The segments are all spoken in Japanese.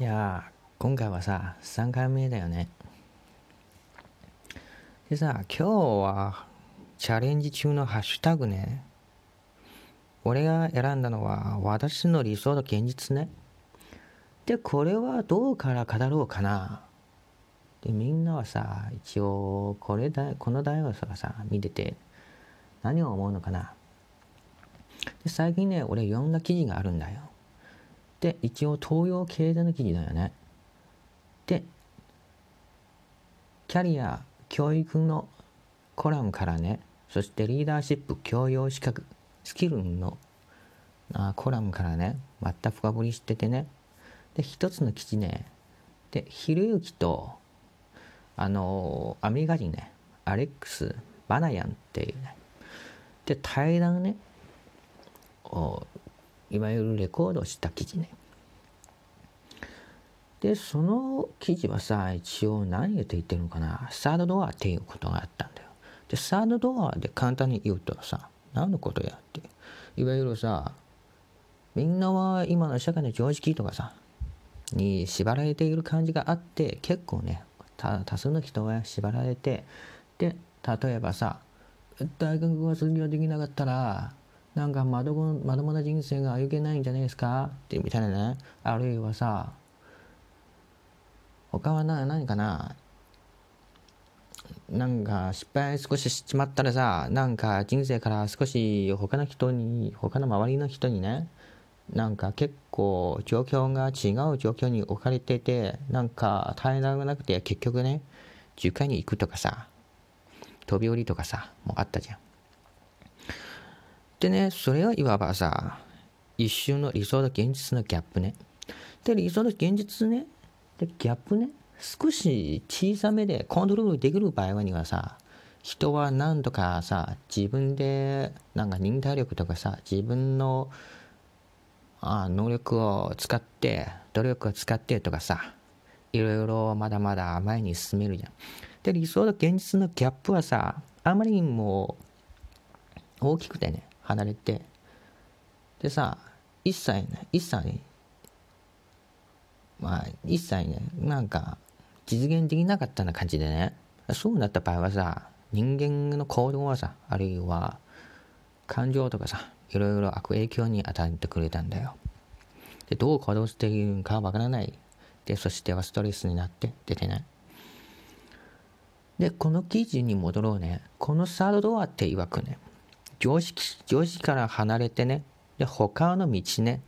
いやー今回はさ3回目だよね。でさ今日はチャレンジ中のハッシュタグね。俺が選んだのは私の理想と現実ね。でこれはどうから語ろうかな。でみんなはさ一応これだこの大学がさ見てて何を思うのかな。で最近ね俺読んだ記事があるんだよ。で一応東洋経済の記事だよね。でキャリア教育のコラムからねそしてリーダーシップ教養資格スキルのあコラムからねまた深掘りしててね。で一つの記事ね。でひろゆきとあのアメリカ人ねアレックス・バナヤンっていうね。で対談ねいわゆるレコードした記事ね。でその記事はさ一応何を言ってるのかな。サードドアっていうことがあったんだよ。でサードドアで簡単に言うとさ何のことやって。いわゆるさみんなは今の社会の常識とかさに縛られている感じがあって結構ね多数の人は縛られてで例えばさ大学が卒業できなかったらなんかまともな人生が歩けないんじゃないですか？ってみたいなね。あるいはさ他はな何かな？なんか失敗少ししちまったらさなんか人生から少し他の人に他の周りの人にねなんか結構状況が違う状況に置かれててなんか大変なくなくて結局ね10回に行くとかさ飛び降りとかさもうあったじゃん。でねそれはいわばさ一瞬の理想と現実のギャップねで理想と現実ねでギャップね少し小さめでコントロールできる場合にはさ人は何とかさ自分でなんか忍耐力とかさ自分のあ能力を使って努力を使ってとかさいろいろまだまだ前に進めるじゃん。で理想と現実のギャップはさあまりにも大きくてね離れて。でさ一切ね一切まあ一切ねなんか実現できなかったような感じでね。そうなった場合はさ人間の行動はさあるいは感情とかさいろいろ悪影響に与えてくれたんだよ。でどう行動しているかわからない。でそしてはストレスになって出てない。でこの記事に戻ろうね。このサードドアって曰くね常識常識から離れてね。で他の道ね。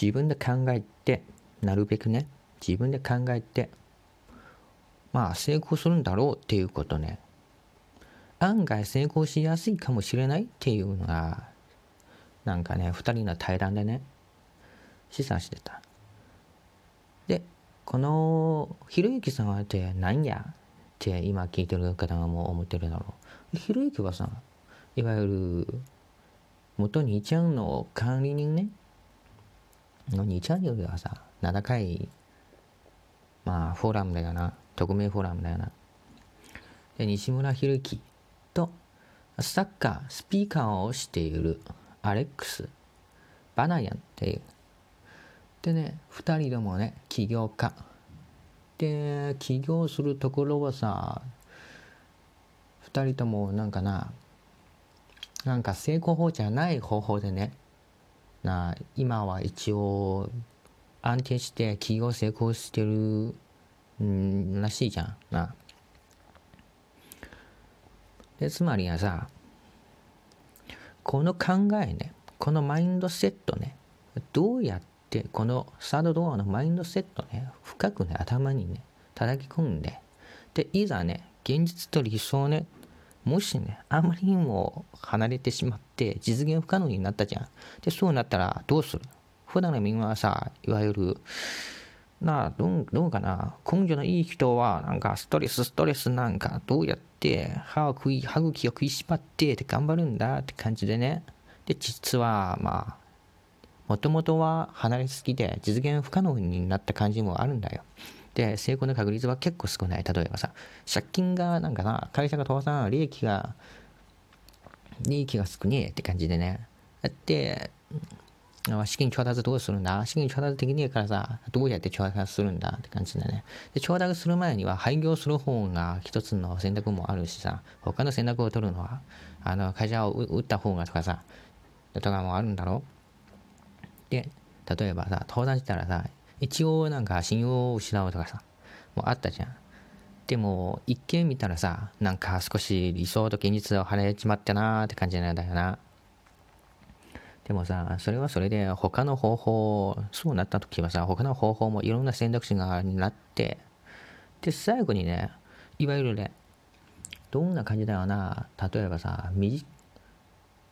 自分で考えてなるべくね。自分で考えてまあ成功するんだろうっていうことね。案外成功しやすいかもしれないっていうのがなんかね2人の対談でね示唆してた。でこのひろゆきさんはって何や？って今聞いてる方がもう思ってるだろう。ひろゆきはさいわゆる元兄ちゃんの管理人ね。の兄ちゃんよりはさ7回まあフォーラムだよな。匿名フォーラムだよな。で西村博之とサッカースピーカーをしているアレックス・バナヤンっていう。でね2人ともね起業家。で起業するところはさ2人ともなんかななんか成功法じゃない方法でねな今は一応安定して起業成功してるんらしいじゃんな。でつまりはさこの考えねこのマインドセットねどうやってこのサードドアのマインドセットね深くね頭にね叩き込んででいざね現実と理想ねもしねあまりにも離れてしまって実現不可能になったじゃん。でそうなったらどうする普段のみんなはさいわゆるなあどうどうかな？根性のいい人はなんかストレスストレスなんかどうやって歯を食い歯茎を食いしばってって頑張るんだって感じでね。で実はまあもともとは離れすぎて実現不可能になった感じもあるんだよ。で成功の確率は結構少ない例えばさ借金がなんかな会社が倒産利益が利益が少ねえって感じでね。だって、資金調達どうするんだ？資金調達できねえからさ、どうやって調達するんだって感じでね。で、調達する前には廃業する方が一つの選択もあるしさ、他の選択を取るのは、あの、会社を売った方がとかさ、とかもあるんだろで、例えばさ、登壇したらさ、一応なんか信用を失うとかさ、もうあったじゃん。でも、一見見たらさ、なんか少し理想と現実を離れちまったなーって感じなんだよな。でもさ、それはそれで他の方法、そうなった時はさ、他の方法もいろんな選択肢がなって、で、最後にね、いわゆるね、どんな感じだよな、例えばさ、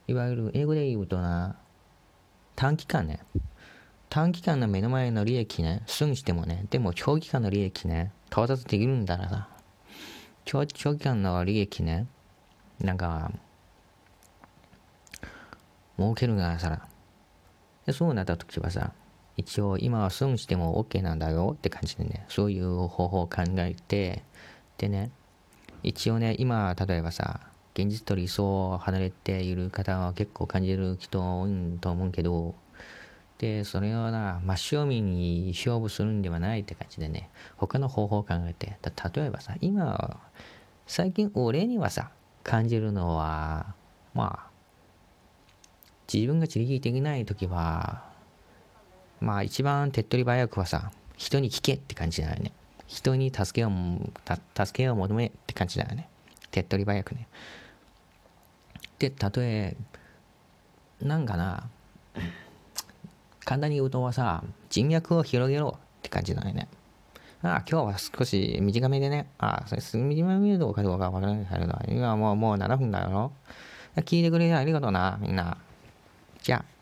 いわゆる英語で言うとな、短期間ね、短期間の目の前の利益ね、損してもね、でも長期間の利益ね、到達できるんだらさ、長長期間の利益ね、なんか、儲けるがさ、でそうなった時はさ、一応今は損しても OK なんだよって感じでね、そういう方法を考えて、でね、一応ね、今、例えばさ、現実と理想を離れている方は結構感じる人多いと思うけど、で、それをな、真正面に勝負するんではないって感じでね、他の方法を考えて、例えばさ、今、最近俺にはさ、感じるのは、まあ、自分が自力できない時は、まあ一番手っ取り早くはさ、人に聞けって感じだよね。人に助けを、助けを求めって感じだよね。手っ取り早くね。で、たとえ、なんかな、簡単に言うとはさ、人脈を広げろって感じだよね。ああ、今日は少し短めでね。ああ、それすぐ短めどうかどうかわからないけど、今もうもう7分だよ。聞いてくれてありがとうな、みんな。じゃあ。